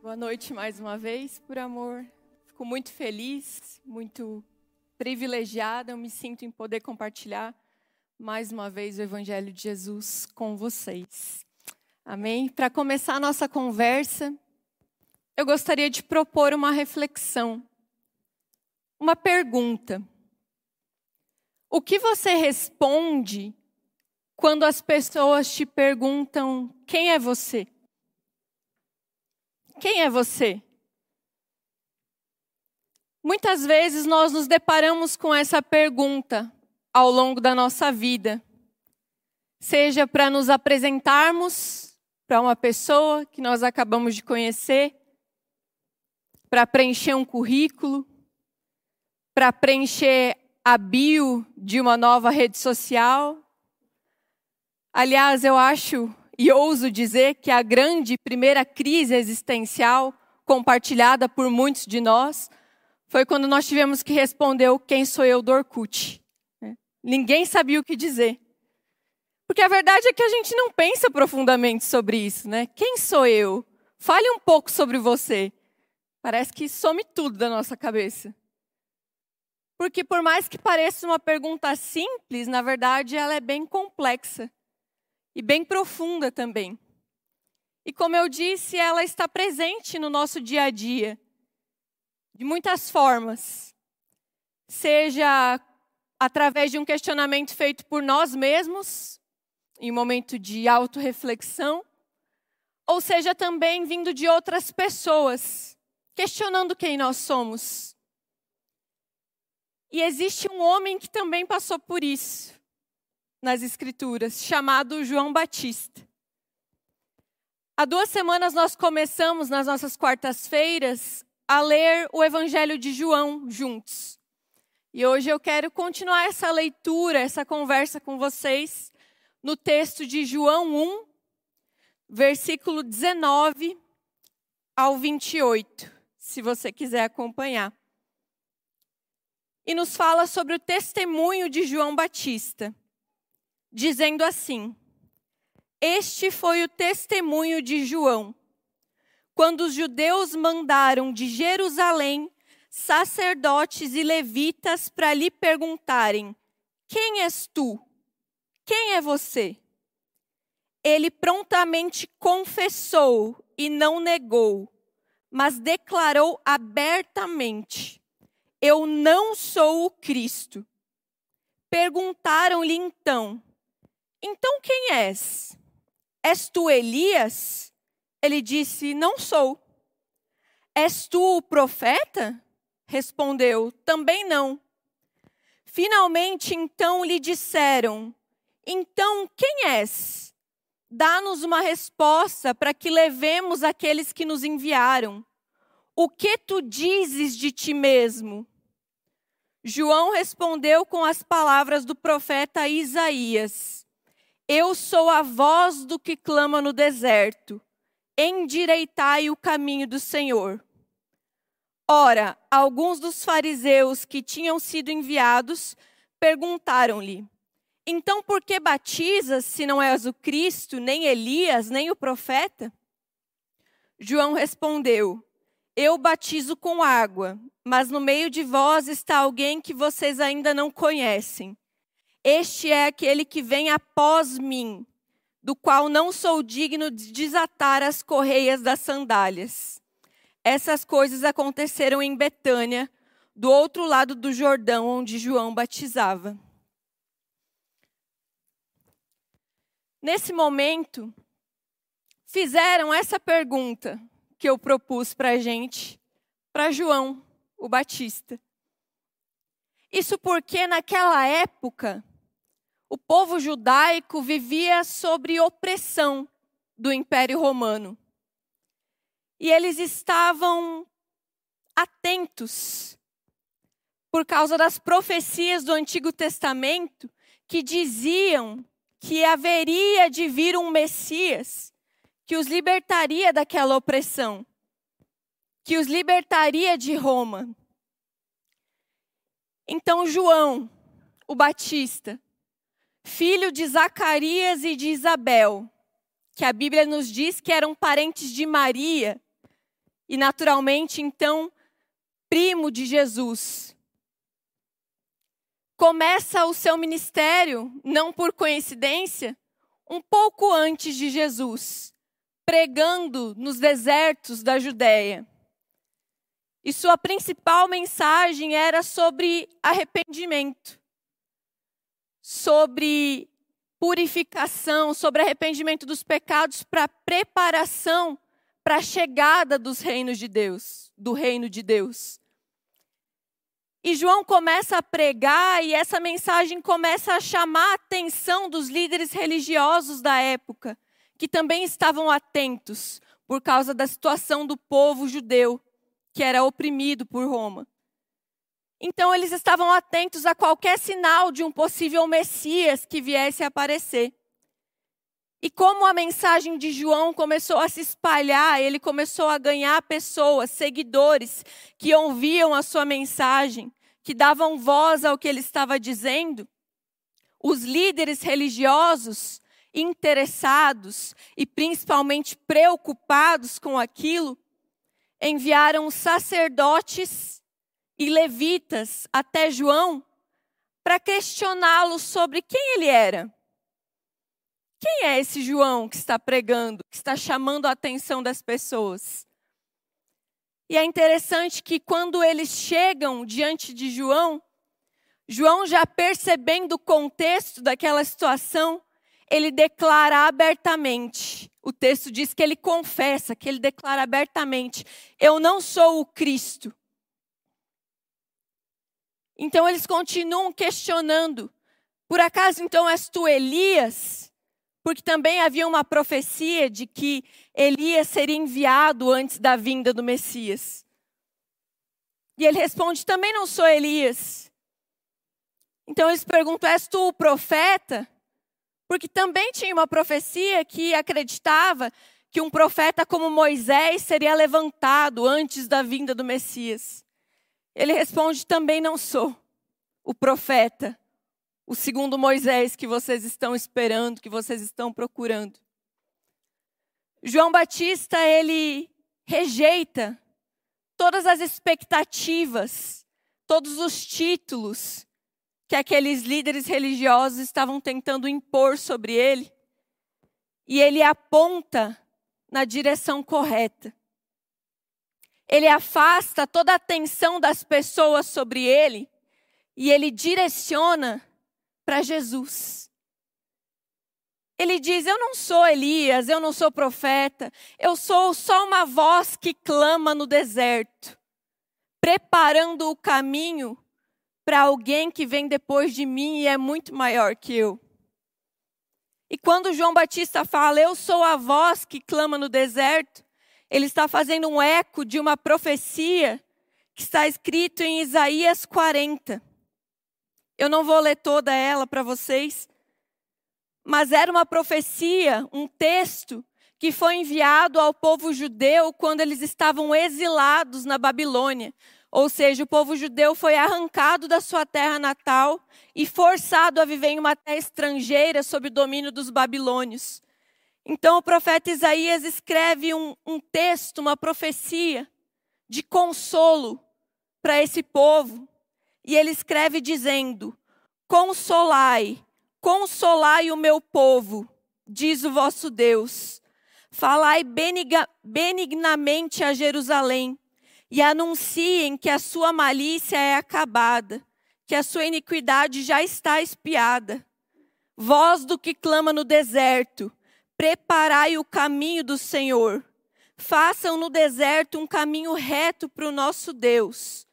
Boa noite mais uma vez, por amor. Fico muito feliz, muito privilegiada. Eu me sinto em poder compartilhar mais uma vez o Evangelho de Jesus com vocês. Amém? Para começar a nossa conversa, eu gostaria de propor uma reflexão, uma pergunta. O que você responde quando as pessoas te perguntam quem é você? Quem é você? Muitas vezes nós nos deparamos com essa pergunta ao longo da nossa vida. Seja para nos apresentarmos para uma pessoa que nós acabamos de conhecer, para preencher um currículo, para preencher a bio de uma nova rede social. Aliás, eu acho e ouso dizer que a grande primeira crise existencial compartilhada por muitos de nós foi quando nós tivemos que responder o quem sou eu do Orkut. Né? Ninguém sabia o que dizer. Porque a verdade é que a gente não pensa profundamente sobre isso, né? Quem sou eu? Fale um pouco sobre você. Parece que some tudo da nossa cabeça. Porque por mais que pareça uma pergunta simples, na verdade ela é bem complexa e bem profunda também. E como eu disse, ela está presente no nosso dia a dia, de muitas formas. Seja através de um questionamento feito por nós mesmos, em um momento de autorreflexão, ou seja também vindo de outras pessoas, questionando quem nós somos. E existe um homem que também passou por isso nas Escrituras, chamado João Batista. Há duas semanas nós começamos, nas nossas quartas-feiras, a ler o Evangelho de João juntos. E hoje eu quero continuar essa leitura, essa conversa com vocês, no texto de João 1, versículo 19 ao 28, se você quiser acompanhar. E nos fala sobre o testemunho de João Batista dizendo assim: Este foi o testemunho de João, quando os judeus mandaram de Jerusalém sacerdotes e levitas para lhe perguntarem: Quem és tu? Quem é você? Ele prontamente confessou e não negou, mas declarou abertamente: Eu não sou o Cristo. Perguntaram-lhe então: então quem és? És tu Elias? Ele disse: Não sou. És tu o profeta? Respondeu: Também não. Finalmente, então lhe disseram: Então quem és? Dá-nos uma resposta para que levemos aqueles que nos enviaram. O que tu dizes de ti mesmo? João respondeu com as palavras do profeta Isaías. Eu sou a voz do que clama no deserto. Endireitai o caminho do Senhor. Ora, alguns dos fariseus que tinham sido enviados perguntaram-lhe: Então por que batizas se não és o Cristo, nem Elias, nem o profeta? João respondeu: Eu batizo com água, mas no meio de vós está alguém que vocês ainda não conhecem este é aquele que vem após mim, do qual não sou digno de desatar as correias das sandálias. Essas coisas aconteceram em Betânia, do outro lado do Jordão, onde João batizava. Nesse momento, fizeram essa pergunta que eu propus para a gente, para João, o Batista. Isso porque naquela época, o povo judaico vivia sob opressão do Império Romano. E eles estavam atentos por causa das profecias do Antigo Testamento que diziam que haveria de vir um Messias que os libertaria daquela opressão, que os libertaria de Roma. Então, João, o Batista, filho de Zacarias e de Isabel, que a Bíblia nos diz que eram parentes de Maria, e, naturalmente, então, primo de Jesus. Começa o seu ministério, não por coincidência, um pouco antes de Jesus, pregando nos desertos da Judéia. E sua principal mensagem era sobre arrependimento, sobre purificação, sobre arrependimento dos pecados para preparação para a chegada dos reinos de Deus, do reino de Deus. E João começa a pregar e essa mensagem começa a chamar a atenção dos líderes religiosos da época, que também estavam atentos por causa da situação do povo judeu, que era oprimido por Roma. Então eles estavam atentos a qualquer sinal de um possível Messias que viesse a aparecer. E como a mensagem de João começou a se espalhar, ele começou a ganhar pessoas, seguidores, que ouviam a sua mensagem, que davam voz ao que ele estava dizendo, os líderes religiosos, interessados e principalmente preocupados com aquilo, enviaram sacerdotes e levitas até João para questioná-lo sobre quem ele era. Quem é esse João que está pregando, que está chamando a atenção das pessoas? E é interessante que quando eles chegam diante de João, João já percebendo o contexto daquela situação, ele declara abertamente. O texto diz que ele confessa, que ele declara abertamente: Eu não sou o Cristo. Então eles continuam questionando: Por acaso então és tu Elias? porque também havia uma profecia de que Elias seria enviado antes da vinda do Messias. E ele responde: Também não sou Elias. Então eles perguntam: És tu o profeta? Porque também tinha uma profecia que acreditava que um profeta como Moisés seria levantado antes da vinda do Messias. Ele responde: Também não sou o profeta o segundo Moisés que vocês estão esperando, que vocês estão procurando. João Batista, ele rejeita todas as expectativas, todos os títulos que aqueles líderes religiosos estavam tentando impor sobre ele, e ele aponta na direção correta. Ele afasta toda a atenção das pessoas sobre ele e ele direciona para Jesus. Ele diz: Eu não sou Elias, eu não sou profeta, eu sou só uma voz que clama no deserto, preparando o caminho para alguém que vem depois de mim e é muito maior que eu. E quando João Batista fala, Eu sou a voz que clama no deserto, ele está fazendo um eco de uma profecia que está escrito em Isaías 40. Eu não vou ler toda ela para vocês, mas era uma profecia, um texto que foi enviado ao povo judeu quando eles estavam exilados na Babilônia. Ou seja, o povo judeu foi arrancado da sua terra natal e forçado a viver em uma terra estrangeira sob o domínio dos babilônios. Então o profeta Isaías escreve um, um texto, uma profecia de consolo para esse povo. E ele escreve dizendo: Consolai, consolai o meu povo, diz o vosso Deus. Falai benignamente a Jerusalém e anunciem que a sua malícia é acabada, que a sua iniquidade já está espiada. Voz do que clama no deserto, preparai o caminho do Senhor. Façam no deserto um caminho reto para o nosso Deus.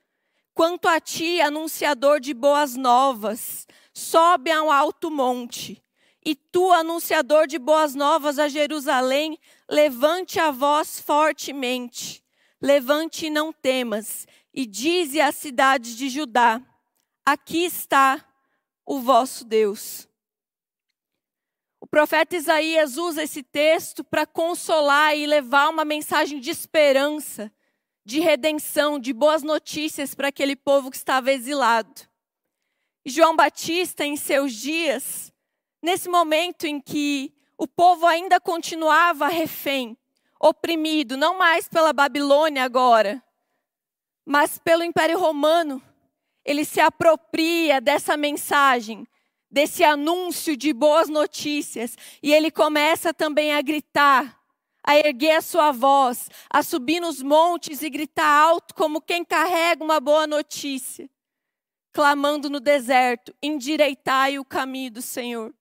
Quanto a ti, anunciador de boas novas, sobe a um alto monte. E tu, anunciador de boas novas a Jerusalém, levante a voz fortemente. Levante e não temas. E dize às cidades de Judá: Aqui está o vosso Deus. Profeta Isaías usa esse texto para consolar e levar uma mensagem de esperança de redenção, de boas notícias para aquele povo que estava exilado. João Batista, em seus dias, nesse momento em que o povo ainda continuava refém, oprimido, não mais pela Babilônia agora, mas pelo Império Romano, ele se apropria dessa mensagem, desse anúncio de boas notícias, e ele começa também a gritar, a erguer a sua voz, a subir nos montes e gritar alto como quem carrega uma boa notícia, clamando no deserto: endireitai o caminho do Senhor.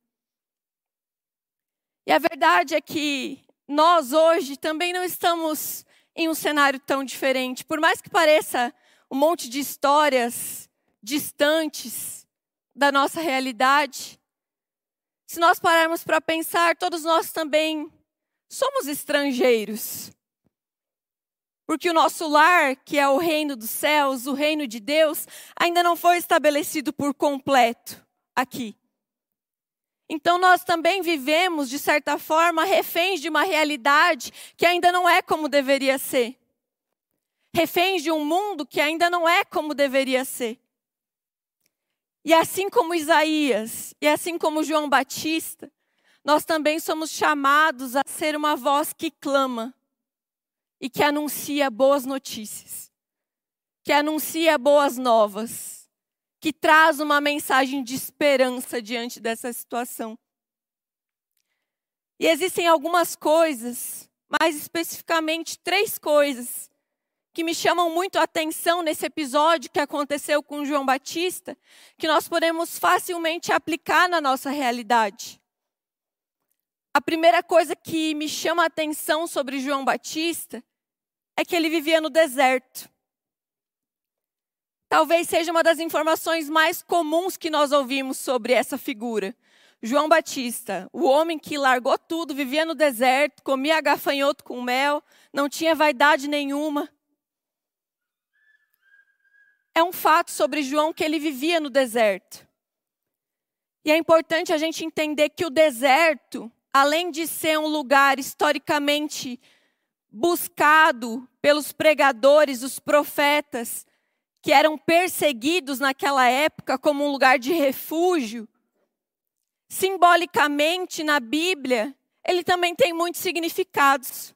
E a verdade é que nós hoje também não estamos em um cenário tão diferente. Por mais que pareça um monte de histórias distantes da nossa realidade, se nós pararmos para pensar, todos nós também somos estrangeiros. Porque o nosso lar, que é o reino dos céus, o reino de Deus, ainda não foi estabelecido por completo aqui. Então nós também vivemos, de certa forma, reféns de uma realidade que ainda não é como deveria ser. Reféns de um mundo que ainda não é como deveria ser. E assim como Isaías, e assim como João Batista, nós também somos chamados a ser uma voz que clama e que anuncia boas notícias, que anuncia boas novas que traz uma mensagem de esperança diante dessa situação. E existem algumas coisas, mais especificamente três coisas, que me chamam muito a atenção nesse episódio que aconteceu com João Batista, que nós podemos facilmente aplicar na nossa realidade. A primeira coisa que me chama a atenção sobre João Batista é que ele vivia no deserto talvez seja uma das informações mais comuns que nós ouvimos sobre essa figura. João Batista, o homem que largou tudo, vivia no deserto, comia gafanhoto com mel, não tinha vaidade nenhuma. É um fato sobre João que ele vivia no deserto. E é importante a gente entender que o deserto, além de ser um lugar historicamente buscado pelos pregadores, os profetas, que eram perseguidos naquela época como um lugar de refúgio, simbolicamente na Bíblia, ele também tem muitos significados.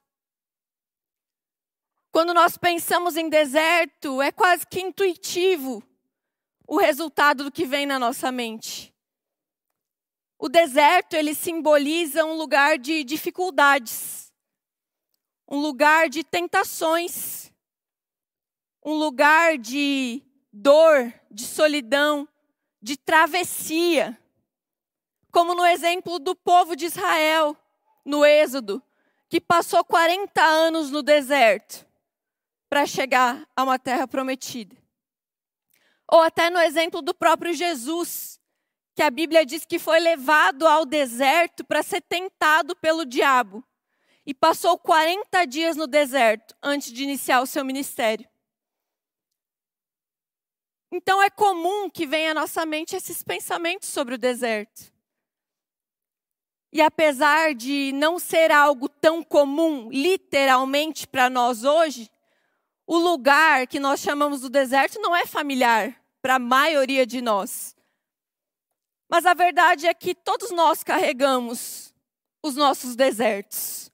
Quando nós pensamos em deserto, é quase que intuitivo o resultado do que vem na nossa mente. O deserto, ele simboliza um lugar de dificuldades, um lugar de tentações, um lugar de dor, de solidão, de travessia. Como no exemplo do povo de Israel, no Êxodo, que passou 40 anos no deserto para chegar a uma terra prometida. Ou até no exemplo do próprio Jesus, que a Bíblia diz que foi levado ao deserto para ser tentado pelo diabo e passou 40 dias no deserto antes de iniciar o seu ministério. Então é comum que venha à nossa mente esses pensamentos sobre o deserto. E apesar de não ser algo tão comum, literalmente, para nós hoje, o lugar que nós chamamos do deserto não é familiar para a maioria de nós. Mas a verdade é que todos nós carregamos os nossos desertos.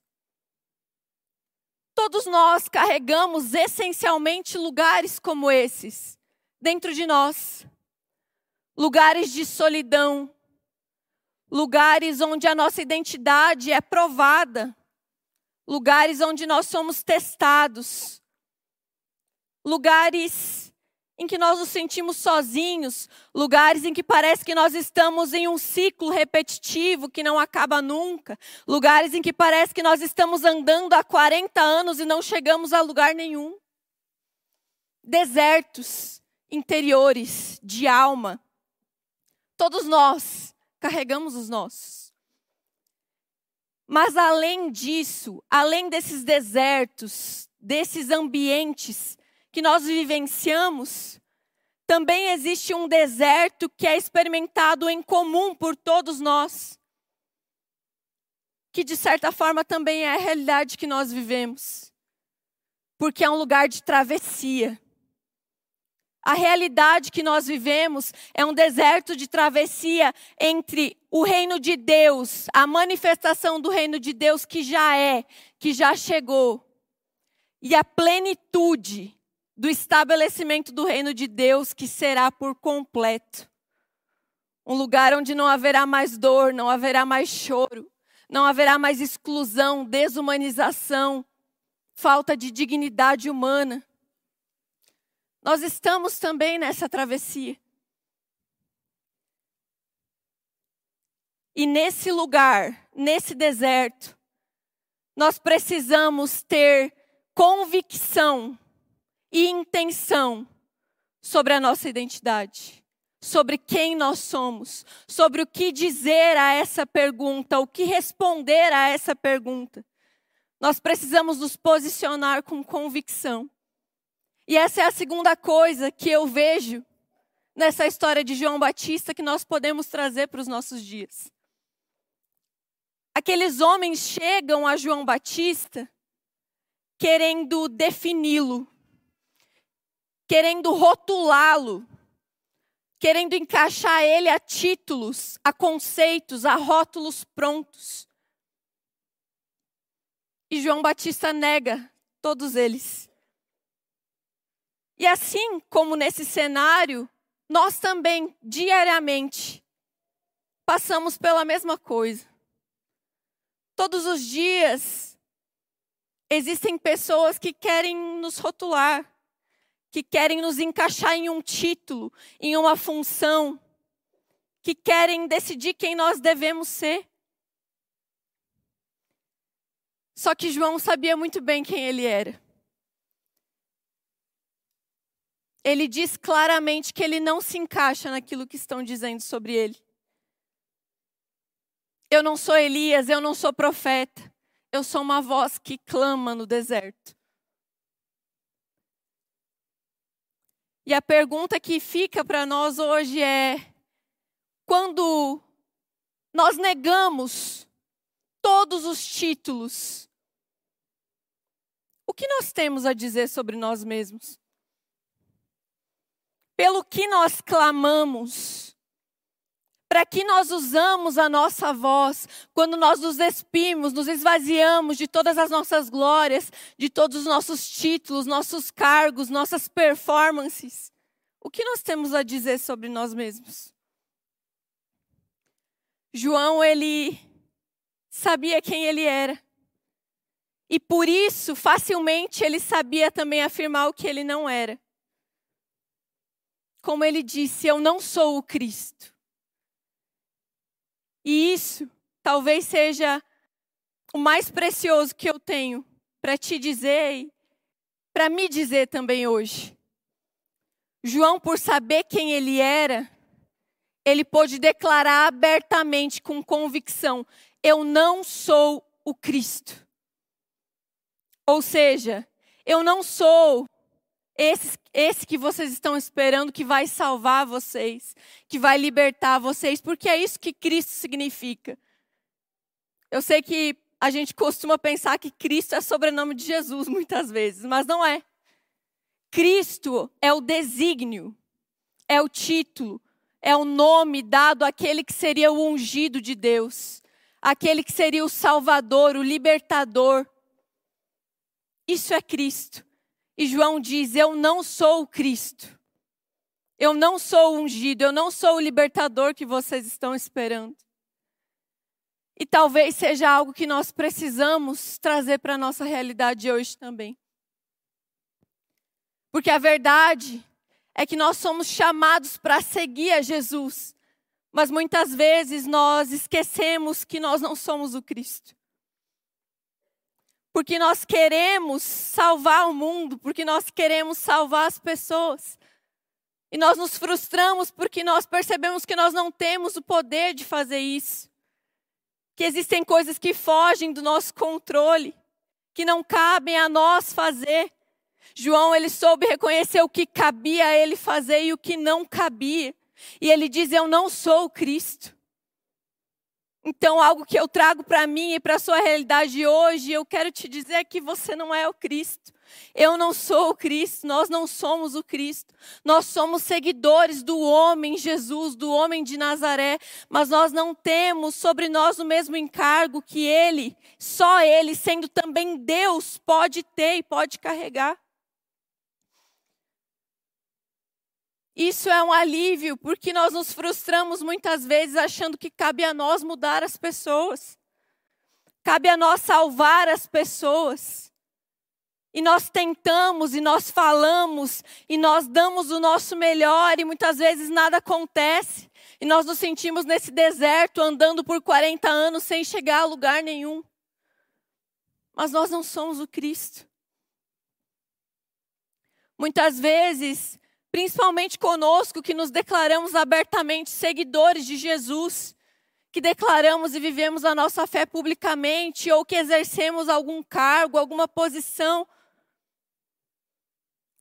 Todos nós carregamos essencialmente lugares como esses dentro de nós. Lugares de solidão, lugares onde a nossa identidade é provada, lugares onde nós somos testados, lugares em que nós nos sentimos sozinhos, lugares em que parece que nós estamos em um ciclo repetitivo que não acaba nunca, lugares em que parece que nós estamos andando há 40 anos e não chegamos a lugar nenhum. Desertos, interiores, de alma. Todos nós carregamos os nossos. Mas além disso, além desses desertos, desses ambientes que nós vivenciamos, também existe um deserto que é experimentado em comum por todos nós. Que de certa forma também é a realidade que nós vivemos. Porque é um lugar de travessia A realidade que nós vivemos é um deserto de travessia entre o reino de Deus, a manifestação do reino de Deus que já é, que já chegou, e a plenitude do estabelecimento do reino de Deus que será por completo. Um lugar onde não haverá mais dor, não haverá mais choro, não haverá mais exclusão, desumanização, falta de dignidade humana. Nós estamos também nessa travessia. E nesse lugar, nesse deserto, nós precisamos ter convicção e intenção sobre a nossa identidade, sobre quem nós somos, sobre o que dizer a essa pergunta, o que responder a essa pergunta. Nós precisamos nos posicionar com convicção. E essa é a segunda coisa que eu vejo nessa história de João Batista que nós podemos trazer para os nossos dias. Aqueles homens chegam a João Batista querendo defini-lo, querendo rotulá-lo, querendo encaixar ele a títulos, a conceitos, a rótulos prontos. E João Batista nega todos eles. E assim como nesse cenário, nós também, diariamente, passamos pela mesma coisa. Todos os dias, existem pessoas que querem nos rotular, que querem nos encaixar em um título, em uma função, que querem decidir quem nós devemos ser. Só que João sabia muito bem quem ele era. ele diz claramente que ele não se encaixa naquilo que estão dizendo sobre ele. Eu não sou Elias, eu não sou profeta. Eu sou uma voz que clama no deserto. E a pergunta que fica para nós hoje é: quando nós negamos todos os títulos, o que nós temos a dizer sobre nós mesmos? pelo que nós clamamos, para que nós usamos a nossa voz quando nós nos despimos, nos esvaziamos de todas as nossas glórias, de todos os nossos títulos, nossos cargos, nossas performances. O que nós temos a dizer sobre nós mesmos? João, ele sabia quem ele era. E por isso, facilmente, ele sabia também afirmar o que ele não era como ele disse, eu não sou o Cristo. E isso talvez seja o mais precioso que eu tenho para te dizer e para me dizer também hoje. João, por saber quem ele era, ele pôde declarar abertamente, com convicção: Eu não sou o Cristo. Ou seja, eu não sou esse, esse que vocês estão esperando que vai salvar vocês, que vai libertar vocês, porque é isso que Cristo significa. Eu sei que a gente costuma pensar que Cristo é sobrenome de Jesus muitas vezes, mas não é. Cristo é o desígnio, é o título, é o nome dado àquele que seria o ungido de Deus, aquele que seria o Salvador, o libertador. Isso é Cristo. E João diz: Eu não sou o Cristo. Eu não sou o ungido, eu não sou o libertador que vocês estão esperando. E talvez seja algo que nós precisamos trazer para a nossa realidade hoje também. Porque a verdade é que nós somos chamados para seguir a Jesus, mas muitas vezes nós esquecemos que nós não somos o Cristo porque nós queremos salvar o mundo, porque nós queremos salvar as pessoas. E nós nos frustramos porque nós percebemos que nós não temos o poder de fazer isso. Que existem coisas que fogem do nosso controle, que não cabem a nós fazer. João, ele soube reconhecer o que cabia a ele fazer e o que não cabia. E ele diz: Eu não sou Cristo. Então, algo que eu trago para mim e para a sua realidade hoje, eu quero te dizer que você não é o Cristo. Eu não sou o Cristo, nós não somos o Cristo. Nós somos seguidores do homem Jesus, do homem de Nazaré, mas nós não temos sobre nós o mesmo encargo que ele, só ele, sendo também Deus, pode ter e pode carregar. Isso é um alívio, porque nós nos frustramos muitas vezes achando que cabe a nós mudar as pessoas. Cabe a nós salvar as pessoas. E nós tentamos, e nós falamos, e nós damos o nosso melhor, e muitas vezes nada acontece. E nós nos sentimos nesse deserto, andando por 40 anos sem chegar a lugar nenhum. Mas nós não somos o Cristo. Muitas vezes, principalmente conosco que nos declaramos abertamente seguidores de Jesus, que declaramos e vivemos a nossa fé publicamente ou que exercemos algum cargo, alguma posição,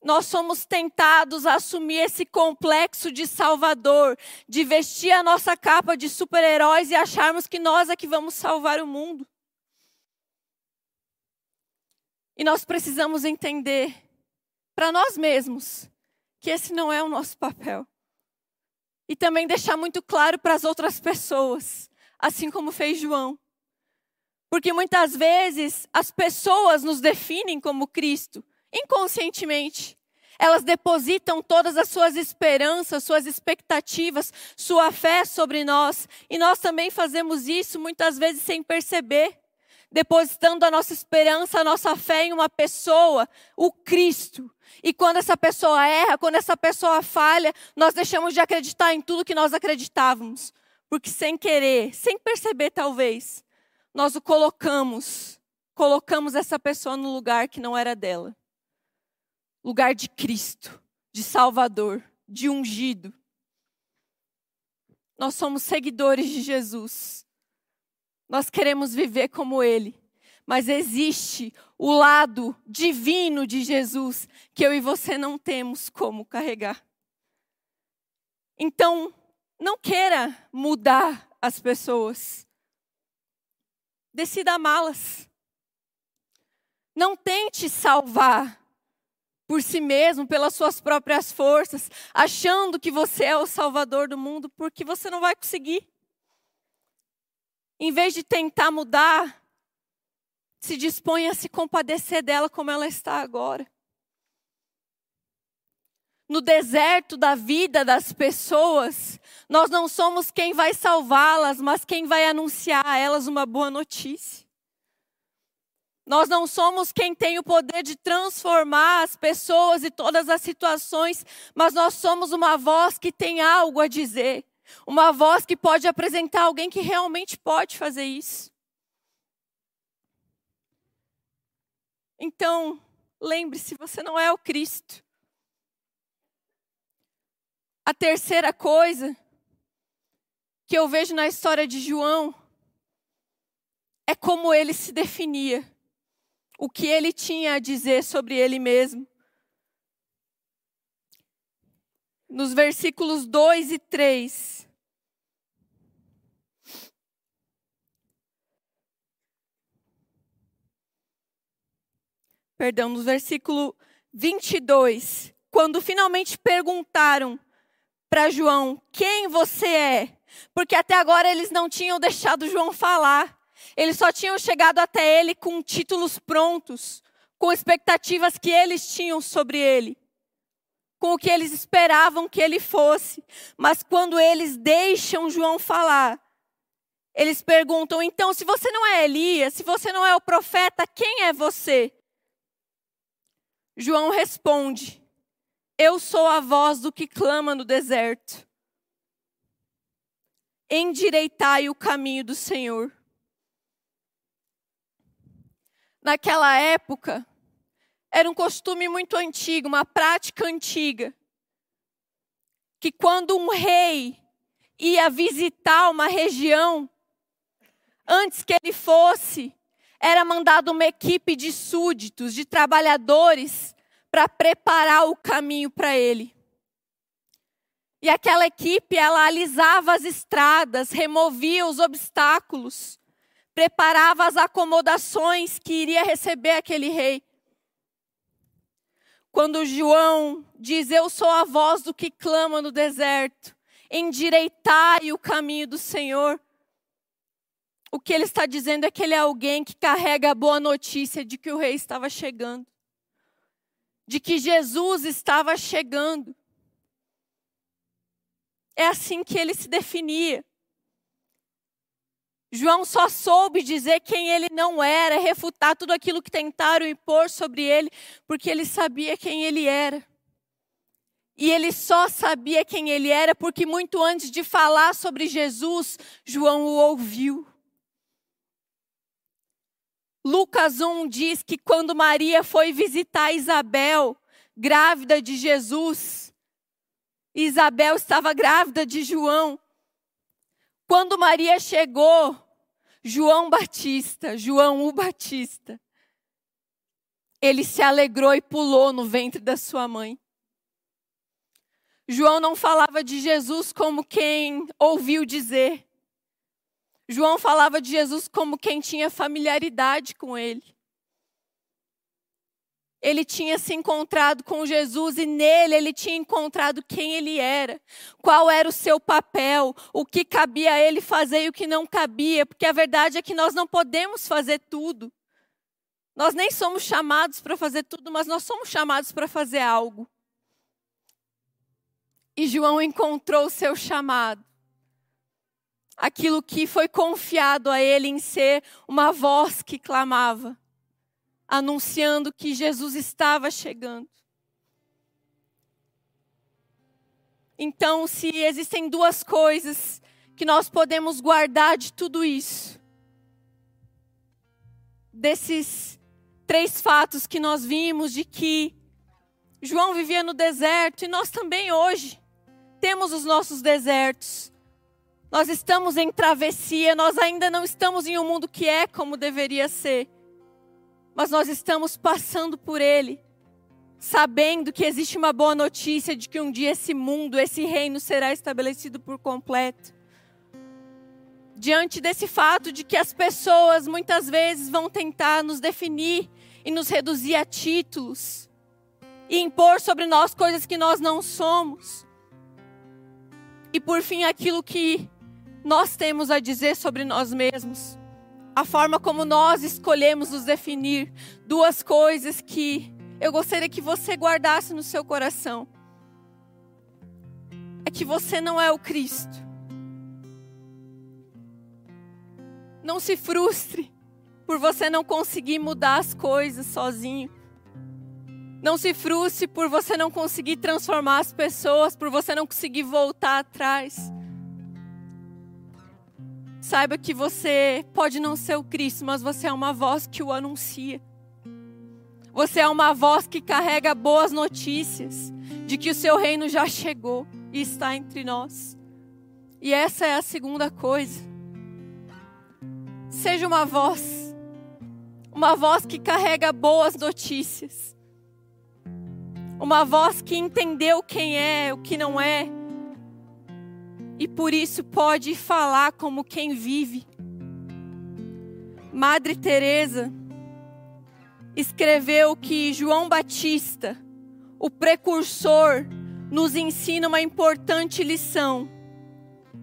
nós somos tentados a assumir esse complexo de salvador, de vestir a nossa capa de super-heróis e acharmos que nós é que vamos salvar o mundo. E nós precisamos entender para nós mesmos que esse não é o nosso papel. E também deixar muito claro para as outras pessoas, assim como fez João. Porque muitas vezes as pessoas nos definem como Cristo, inconscientemente. Elas depositam todas as suas esperanças, suas expectativas, sua fé sobre nós. E nós também fazemos isso muitas vezes sem perceber. Depositando a nossa esperança, a nossa fé em uma pessoa, o Cristo. E quando essa pessoa erra, quando essa pessoa falha, nós deixamos de acreditar em tudo que nós acreditávamos. Porque sem querer, sem perceber talvez, nós o colocamos, colocamos essa pessoa no lugar que não era dela. Lugar de Cristo, de Salvador, de ungido. Nós somos seguidores de Jesus. Nós queremos viver como Ele mas existe o lado divino de Jesus que eu e você não temos como carregar. Então, não queira mudar as pessoas. Decida amá-las. Não tente salvar por si mesmo, pelas suas próprias forças, achando que você é o salvador do mundo, porque você não vai conseguir. Em vez de tentar mudar, se dispõe a se compadecer dela como ela está agora. No deserto da vida das pessoas, nós não somos quem vai salvá-las, mas quem vai anunciar a elas uma boa notícia. Nós não somos quem tem o poder de transformar as pessoas e todas as situações, mas nós somos uma voz que tem algo a dizer. Uma voz que pode apresentar alguém que realmente pode fazer isso. Então, lembre-se, você não é o Cristo. A terceira coisa que eu vejo na história de João é como ele se definia, o que ele tinha a dizer sobre ele mesmo. Nos versículos 2 e 3, perdão, no versículo 22, quando finalmente perguntaram para João: Quem você é? Porque até agora eles não tinham deixado João falar. Eles só tinham chegado até ele com títulos prontos, com expectativas que eles tinham sobre ele, com o que eles esperavam que ele fosse. Mas quando eles deixam João falar, eles perguntam: então, se você não é Elias, se você não é o profeta, quem é você? João responde: Eu sou a voz do que clama no deserto. Endireitai o caminho do Senhor. Naquela época, era um costume muito antigo, uma prática antiga, que quando um rei ia visitar uma região, antes que ele fosse era mandada uma equipe de súditos, de trabalhadores, para preparar o caminho para ele. E aquela equipe, ela alisava as estradas, removia os obstáculos, preparava as acomodações que iria receber aquele rei. Quando João diz: Eu sou a voz do que clama no deserto, endireitai o caminho do Senhor. O que ele está dizendo é que ele é alguém que carrega a boa notícia de que o rei estava chegando, de que Jesus estava chegando. É assim que ele se definia. João só soube dizer quem ele não era, refutar tudo aquilo que tentaram impor sobre ele, porque ele sabia quem ele era. E ele só sabia quem ele era porque, muito antes de falar sobre Jesus, João o ouviu. Lucas 1 diz que quando Maria foi visitar Isabel, grávida de Jesus, Isabel estava grávida de João. Quando Maria chegou, João Batista, João o Batista, ele se alegrou e pulou no ventre da sua mãe. João não falava de Jesus como quem ouviu dizer. João falava de Jesus como quem tinha familiaridade com ele. Ele tinha se encontrado com Jesus e nele ele tinha encontrado quem ele era, qual era o seu papel, o que cabia a ele fazer e o que não cabia, porque a verdade é que nós não podemos fazer tudo. Nós nem somos chamados para fazer tudo, mas nós somos chamados para fazer algo. E João encontrou o seu chamado aquilo que foi confiado a ele em ser uma voz que clamava, anunciando que Jesus estava chegando. Então, se existem duas coisas que nós podemos guardar de tudo isso, desses três fatos que nós vimos, de que João vivia no deserto e nós também hoje temos os nossos desertos, nós estamos em travessia, nós ainda não estamos em um mundo que é como deveria ser. Mas nós estamos passando por ele, sabendo que existe uma boa notícia de que um dia esse mundo, esse reino será estabelecido por completo. Diante desse fato de que as pessoas muitas vezes vão tentar nos definir e nos reduzir a títulos e impor sobre nós coisas que nós não somos. E por fim, aquilo que nós temos a dizer sobre nós mesmos, a forma como nós escolhemos nos definir, duas coisas que eu gostaria que você guardasse no seu coração. É que você não é o Cristo. Não se frustre por você não conseguir mudar as coisas sozinho. Não se frustre por você não conseguir transformar as pessoas, por você não conseguir voltar atrás. Saiba que você pode não ser o Cristo, mas você é uma voz que o anuncia. Você é uma voz que carrega boas notícias de que o seu reino já chegou e está entre nós. E essa é a segunda coisa. Seja uma voz, uma voz que carrega boas notícias. Uma voz que entendeu quem é, o que não é, e por isso pode falar como quem vive. Madre Teresa escreveu que João Batista, o precursor, nos ensina uma importante lição.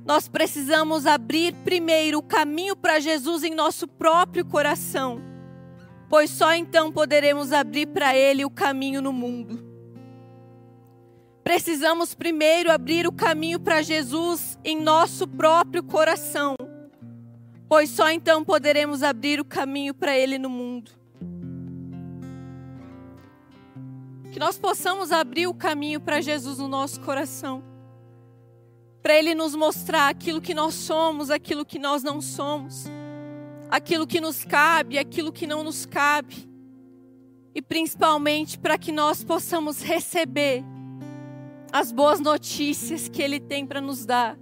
Nós precisamos abrir primeiro o caminho para Jesus em nosso próprio coração, pois só então poderemos abrir para Ele o caminho no mundo. Precisamos primeiro abrir o caminho para Jesus em nosso próprio coração, pois só então poderemos abrir o caminho para Ele no mundo. Que nós possamos abrir o caminho para Jesus no nosso coração, para Ele nos mostrar aquilo que nós somos, aquilo que nós não somos, aquilo que nos cabe, aquilo que não nos cabe, e principalmente para que nós possamos receber as boas notícias que Ele tem para nos dar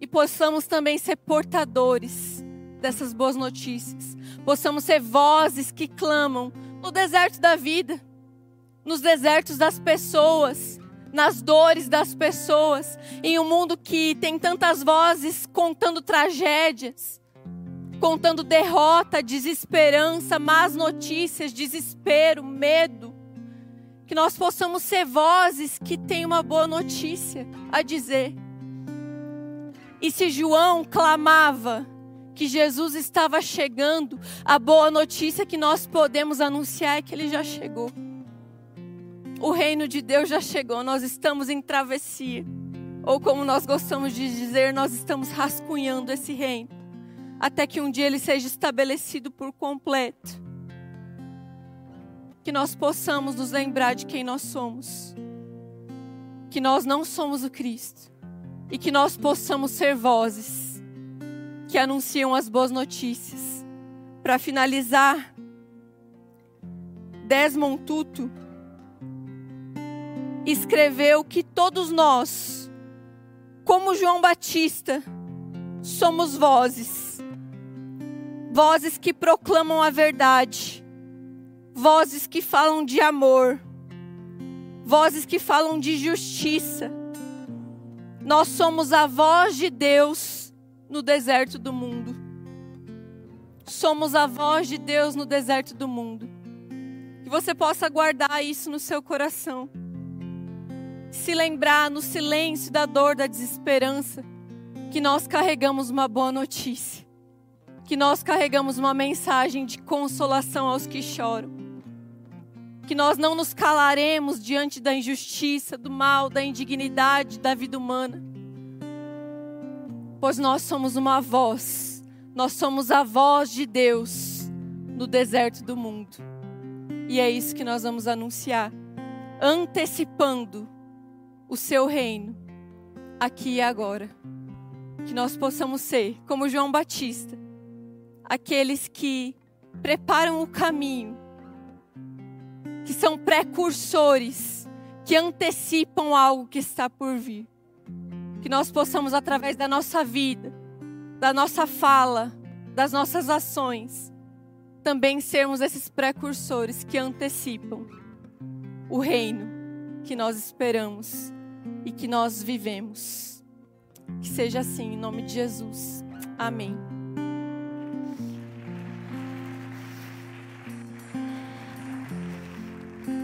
e possamos também ser portadores dessas boas notícias. Possamos ser vozes que clamam no deserto da vida, nos desertos das pessoas, nas dores das pessoas, em um mundo que tem tantas vozes contando tragédias, contando derrota, desesperança, más notícias, desespero, medo Que nós possamos ser vozes que têm uma boa notícia a dizer. E se João clamava que Jesus estava chegando, a boa notícia que nós podemos anunciar é que ele já chegou. O reino de Deus já chegou, nós estamos em travessia. Ou como nós gostamos de dizer, nós estamos rascunhando esse reino, até que um dia ele seja estabelecido por completo. Que nós possamos nos lembrar de quem nós somos. Que nós não somos o Cristo. E que nós possamos ser vozes que anunciam as boas notícias. Para finalizar, Desmond Tutu escreveu que todos nós, como João Batista, somos vozes. Vozes que proclamam a verdade. Vozes que falam de amor. Vozes que falam de justiça. Nós somos a voz de Deus no deserto do mundo. Somos a voz de Deus no deserto do mundo. Que você possa guardar isso no seu coração se lembrar no silêncio da dor, da desesperança, que nós carregamos uma boa notícia, que nós carregamos uma mensagem de consolação aos que choram, que nós não nos calaremos diante da injustiça, do mal, da indignidade da vida humana, pois nós somos uma voz, nós somos a voz de Deus no deserto do mundo, e é isso que nós vamos anunciar, antecipando o seu reino aqui e agora. Que nós possamos ser, como João Batista, aqueles que preparam o caminho, que são precursores, que antecipam algo que está por vir. Que nós possamos, através da nossa vida, da nossa fala, das nossas ações, também sermos esses precursores que antecipam o reino que nós esperamos e que nós vivemos. Que seja assim, em nome de Jesus. Amém.